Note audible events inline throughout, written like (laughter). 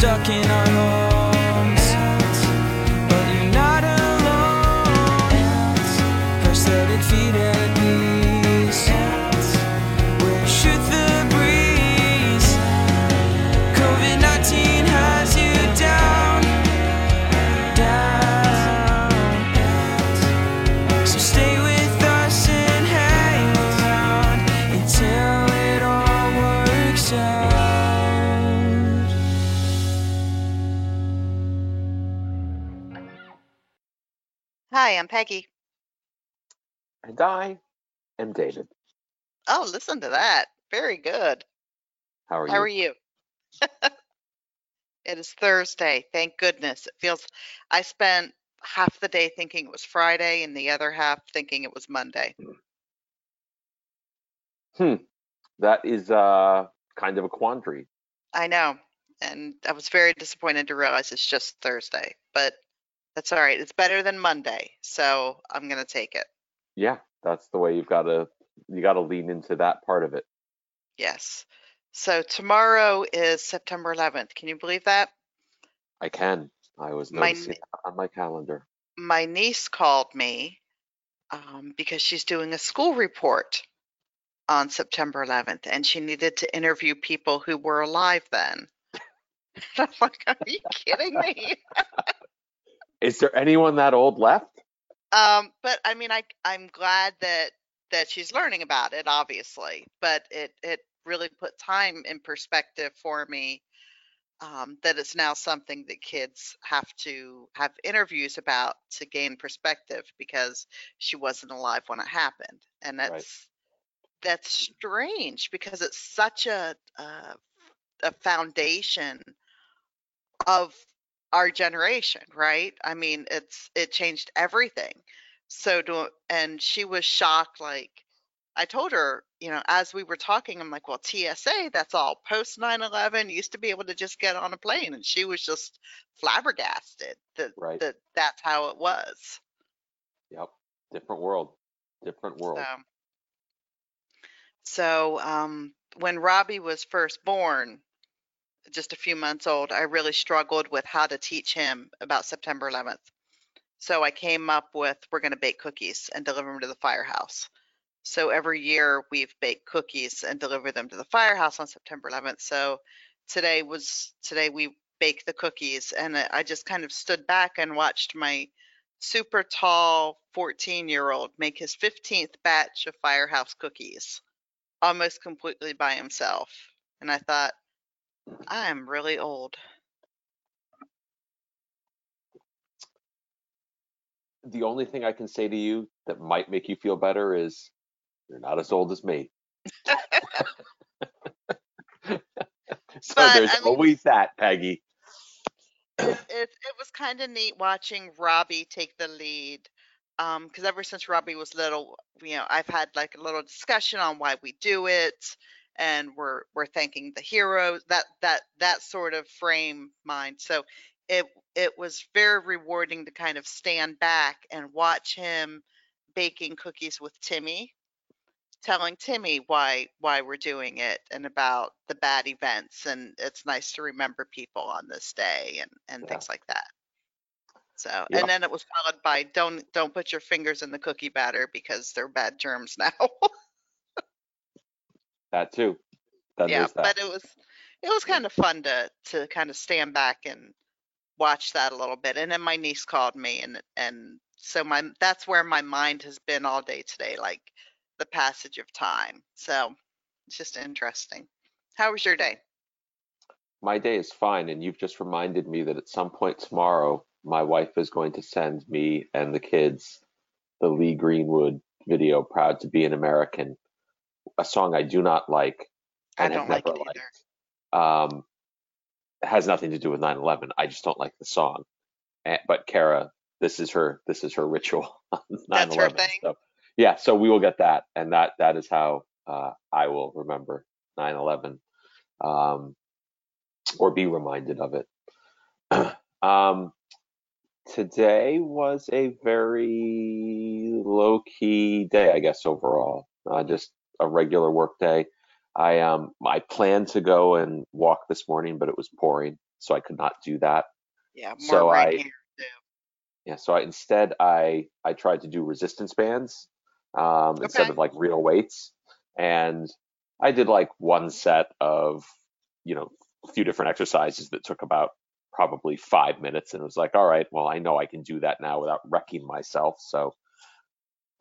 stuck in our homes. Hi, I'm Peggy. And I am David. Oh, listen to that. Very good. How are you? How are you? (laughs) It is Thursday. Thank goodness. It feels, I spent half the day thinking it was Friday and the other half thinking it was Monday. Hmm. That is uh kind of a quandary. I know. And I was very disappointed to realize it's just Thursday, but that's all right. It's better than Monday. So I'm going to take it. Yeah, that's the way you've got to you got to lean into that part of it. Yes. So tomorrow is September 11th. Can you believe that? I can. I was noticing that on my calendar. my niece called me um, because she's doing a school report on September 11th, and she needed to interview people who were alive then. (laughs) I'm like, are you kidding me? (laughs) (laughs) Is there anyone that old left? Um, but I mean, I I'm glad that that she's learning about it, obviously. But it it really put time in perspective for me. Um, that it's now something that kids have to have interviews about to gain perspective because she wasn't alive when it happened, and Right. that's that's strange because it's such a a, a foundation of our generation, right? I mean, it's it changed everything. So to and she was shocked like I told her, you know, as we were talking, I'm like, well, TSA, that's all post 9/11. Used to be able to just get on a plane, and she was just flabbergasted that Right. that that's how it was. Yep. Different world. Different world. So, so um, when Robbie was first born, just a few months old, I really struggled with how to teach him about September 11th. So I came up with we're going to bake cookies and deliver them to the firehouse. So every year we've baked cookies and delivered them to the firehouse on September 11th. So today was today we baked the cookies and I I just kind of stood back and watched my super tall 14 year old make his 15th batch of firehouse cookies almost completely by himself. And I thought, I am really old. The only thing I can say to you that might make you feel better is you're not as old as me. (laughs) so But, there's I mean- always that, Peggy. it, it, it was kind of neat watching Robbie take the lead. Um, because ever since Robbie was little, you know, I've had like a little discussion on why we do it, and we're we're thanking the heroes. That that that sort of frame mind. So it it was very rewarding to kind of stand back and watch him baking cookies with Timmy, telling Timmy why why we're doing it and about the bad events and it's nice to remember people on this day and and Yeah. things like that. So Yep. and then it was followed by don't don't put your fingers in the cookie batter because they're bad germs now. (laughs) That too. Yeah, that. but it was it was kind of fun to to kind of stand back and watch that a little bit. And then my niece called me and and so my that's where my mind has been all day today, like the passage of time. So it's just interesting. How was your day? My day is fine, and you've just reminded me that at some point tomorrow, my wife is going to send me and the kids the Lee Greenwood video, Proud to Be an American, a song I do not like. I and have don't like never it either. liked. Um, it has nothing to do with 9/11. I just don't like the song. Eh, but Kara, this is her this is her ritual (laughs) on 9/11. That's her thing? So yeah, so we will get that, and that that is how uh, I will remember 9/11, um, or be reminded of it. (clears throat) um, today was a very low key day, I guess overall. Uh, just a regular work day. I um I planned to go and walk this morning, but it was pouring, so I could not do that. Yeah, more So right I here. too. yeah, so I, instead I I tried to do resistance bands um, instead of like real weights, and I did like one set of you know a few different exercises that took about probably five minutes, and it was like, all right, well I know I can do that now without wrecking myself, so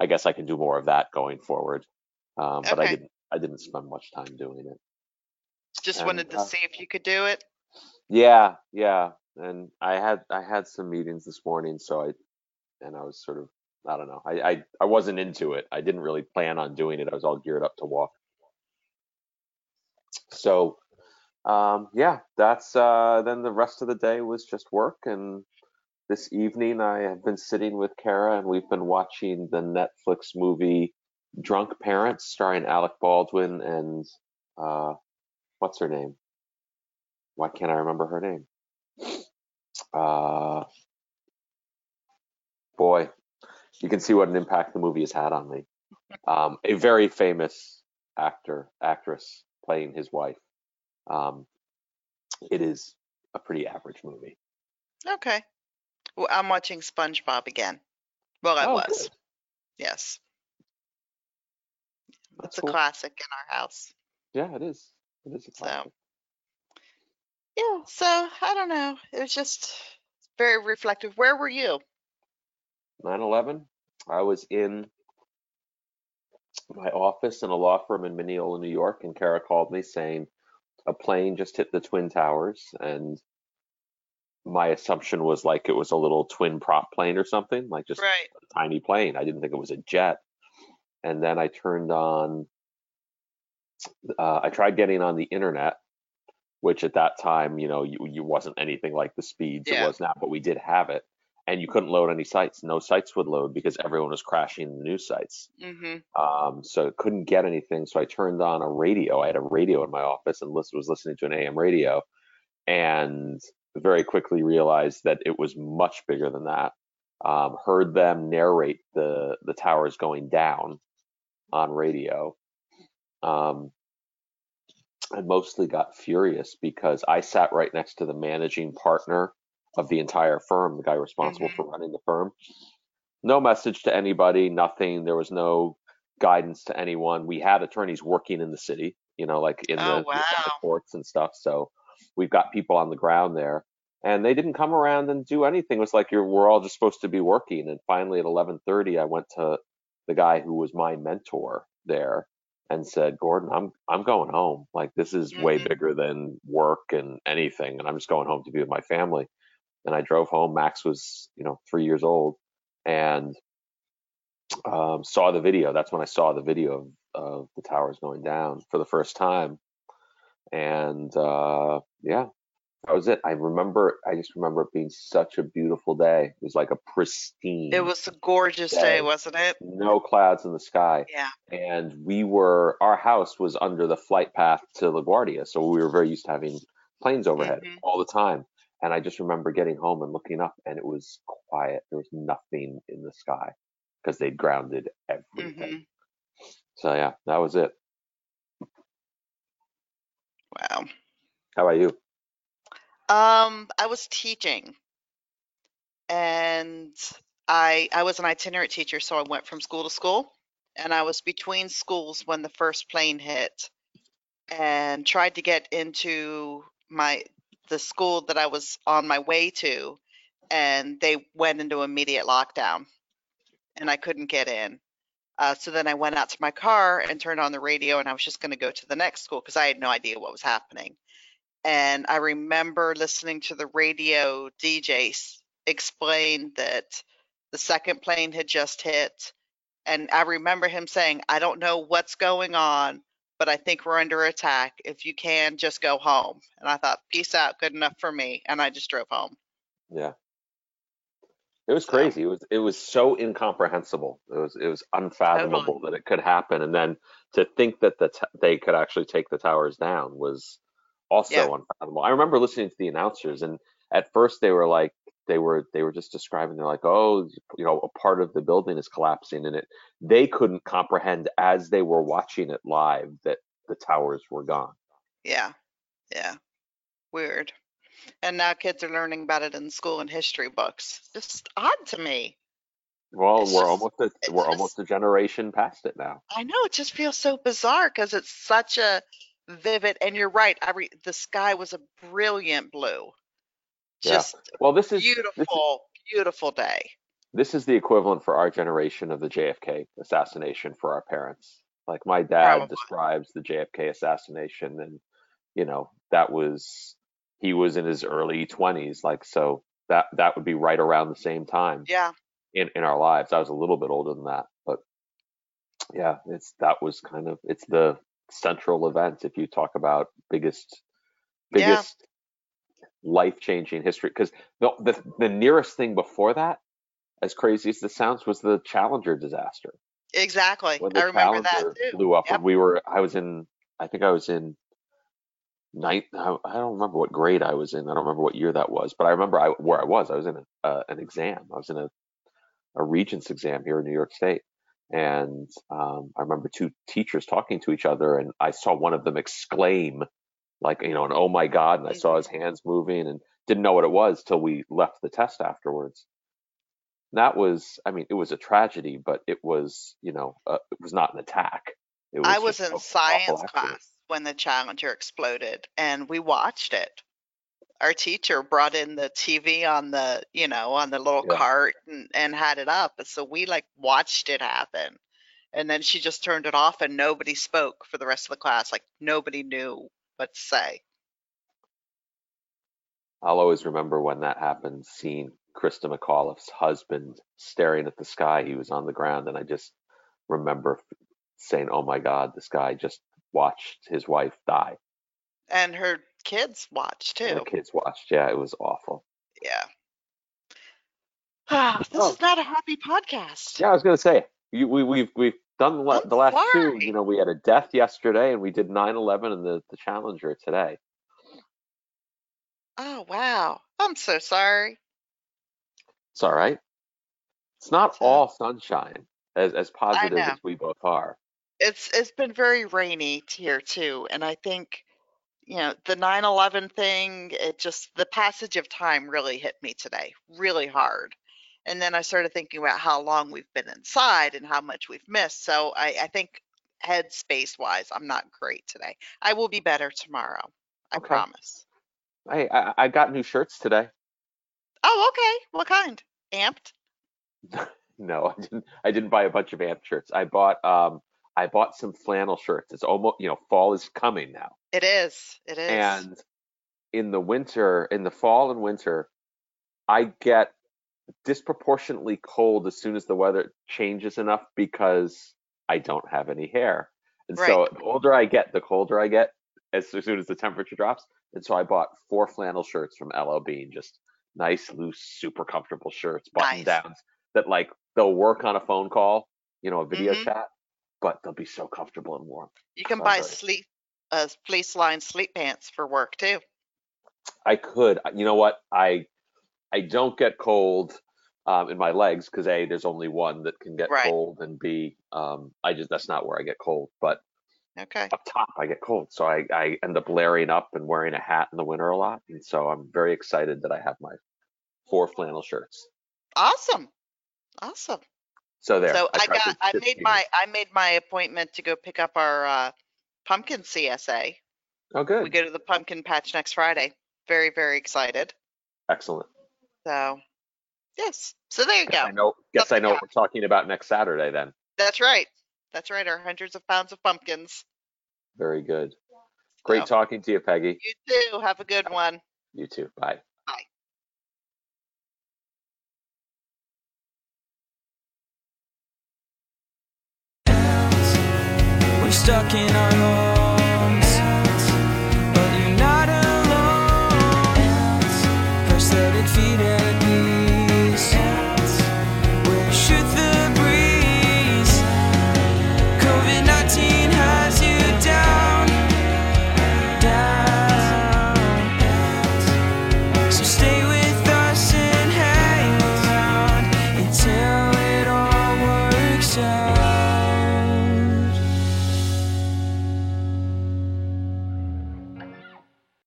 I guess I can do more of that going forward. Um, but I Okay. didn't I didn't spend much time doing it. Just And, wanted to uh, see if you could do it. Yeah, yeah. And I had I had some meetings this morning, so I and I was sort of I don't know. I I, I wasn't into it. I didn't really plan on doing it. I was all geared up to walk. So um yeah, that's uh then the rest of the day was just work and this evening I have been sitting with Kara and we've been watching the Netflix movie Drunk Parents starring Alec Baldwin and uh what's her name? Why can't I remember her name? Uh boy, you can see what an impact the movie has had on me. Um, a very famous actor, actress playing his wife. Um, it is a pretty average movie. Okay. Well, I'm watching SpongeBob again. Well, I Oh, was. good. Yes. That's It's a cool. classic in our house. Yeah, it is. It is a classic. So- Yeah. So I don't know. It was just very reflective. Where were you? 9/11. I was in my office in a law firm in Mineola, New York, and Kara called me saying a plane just hit the twin towers, and my assumption was like it was a little twin prop plane or something, like just Right. a tiny plane. I didn't think it was a jet. And then I turned on, uh, I tried getting on the internet, which at that time, you know, you, you wasn't anything like the speeds Yeah. it was now, but we did have it. And you couldn't load any sites. No sites would load because everyone was crashing the news sites. Mm-hmm. Um, so couldn't get anything. So I turned on a radio. I had a radio in my office and was listening to an AM radio, and very quickly realized that it was much bigger than that. Um, heard them narrate the the towers going down on radio. Um, I mostly got furious because I sat right next to the managing partner of the entire firm, the guy responsible Mhm. for running the firm. No message to anybody, nothing. There was no guidance to anyone. We had attorneys working in the city, you know, like in Oh, the, the wow. courts and stuff. So we've got people on the ground there. And they didn't come around and do anything. It was like you're we're all just supposed to be working. And finally at eleven thirty I went to the guy who was my mentor there and said, Gordon, I'm I'm going home. Like this is way Mhm. bigger than work and anything, and I'm just going home to be with my family. And I drove home. Max was, you know, three years old, and um, saw the video. That's when I saw the video of, of the towers going down for the first time. And uh, yeah, that was it. I remember. I just remember it being such a beautiful day. It was like a pristine. It was a gorgeous Day. day, wasn't it? no clouds in the sky Yeah. and we were our house was under the flight path to LaGuardia, so we were very used to having planes overhead Mhm. all the time. And I just remember getting home and looking up, and it was quiet. There was nothing in the sky because they'd grounded everything. hmm So yeah, that was it. Wow. How about you? Um, I was teaching, and I I was an itinerant teacher, so I went from school to school, and I was between schools when the first plane hit, and tried to get into my the school that I was on my way to, and they went into immediate lockdown, and I couldn't get in. Uh, so then I went out to my car and turned on the radio, and I was just going to go to the next school because I had no idea what was happening. And I remember listening to the radio DJ explain that the second plane had just hit. And I remember him saying, I don't know what's going on, but I think we're under attack. If you can, just go home. And I thought, peace out, good enough for me. And I just drove home. Yeah, it was So- crazy. It was it was so incomprehensible. It was it was unfathomable that it could happen, and then to think that the t- they could actually take the towers down was also Yeah. unfathomable. I remember listening to the announcers, and at first they were like they were they were just describing. They're like, oh, you know, a part of the building is collapsing, and it they couldn't comprehend as they were watching it live that the towers were gone. Yeah. Yeah. Weird. And now kids are learning about it in school and history books. Just odd to me. Well, It's we're just- almost a, we're just- almost a generation past it now. I know it just feels so bizarre because it's such a vivid. And you're right. I re, the sky was a brilliant blue. Yeah. Just Well, this is this is, beautiful, beautiful day. this is the equivalent for our generation of the JFK assassination for our parents. Like my dad Probably. describes the JFK assassination, and you know that was he was in his early twenties. Like so that that would be right around the same time Yeah. in in our lives. I was a little bit older than that, but yeah, it's that was kind of it's the central event if you talk about biggest Yeah. biggest life changing history because the, the the nearest thing before that as crazy as this sounds was the challenger disaster Exactly. I remember that challenger too. blew up Yep. and we were i was in i think i was in ninth i I don't remember what grade i was in i don't remember what year that was but i remember I, where i was i was in a, uh, an exam i was in a, a regents exam here in new york state and um, i remember two teachers talking to each other and i saw one of them exclaim like you know an oh my god and i saw his hands moving and didn't know what it was till we left the test afterwards. That was i mean it was a tragedy but it was you know uh, it was not an attack. It I was in science class when the Challenger exploded, and we watched it. Our teacher brought in the TV on the, you know, on the little Yeah. cart and, and had it up. And so we like watched it happen. And then she just turned it off, and nobody spoke for the rest of the class. Like nobody knew what to say. I'll always remember when that happened, seeing Christa McAuliffe's husband staring at the sky. He was on the ground, and I just remember saying, "Oh my God, this guy just watched his wife die." And her kids watched And too. the kids watched. Yeah, it was awful. Yeah. Ah, this Oh. is not a happy podcast. Yeah, I was gonna say you, we we've we've done the, the last two. You know, we had a death yesterday, and we did 9/11 and the the Challenger today. Oh, wow. I'm so sorry. It's all right. It's not all sunshine, as as positive as we both are. It's it's been very rainy here too, and I think you know the 9/11 thing. It just the passage of time really hit me today, really hard. And then I started thinking about how long we've been inside and how much we've missed. So I, I think headspace wise, I'm not great today. I will be better tomorrow. I Okay. promise. Hey, I, I got new shirts today. Oh, okay. What kind? Amped? (laughs) No, I didn't. I didn't buy a bunch of amp shirts. I bought um I bought some flannel shirts. It's almost you know fall is coming now, It is. It is. and in the winter, in the fall and winter, I get disproportionately cold as soon as the weather changes enough because I don't have any hair, and so the older I get, the colder I get as soon as the temperature drops. And so I bought four flannel shirts from LL Bean, just nice, loose, super comfortable shirts, button Nice. downs that like they'll work on a phone call, you know, a video Mhm. chat, but they'll be so comfortable and warm. you can so buy very- sleep uh fleece lined sleep pants for work too. I could, you know what? I I don't get cold um, in my legs because a there's only one that can get Right. cold, and b um, I just that's not where I get cold. But Okay. up top I get cold, so I I end up layering up and wearing a hat in the winter a lot, and so I'm very excited that I have my four flannel shirts. Awesome. Awesome. So there. So I to got I made my I made my appointment to go pick up our uh pumpkin CSA. Oh, good. We go to the pumpkin patch next Friday. Very, very excited. Excellent. So yes. So there you Guess go. I know. Guess I know what we're talking about next Saturday then. That's right. That's right. Our hundreds of pounds of pumpkins. Very good. Great So, talking to you, Peggy. You too. Have a good one. You too. Bye. We're stuck in our home.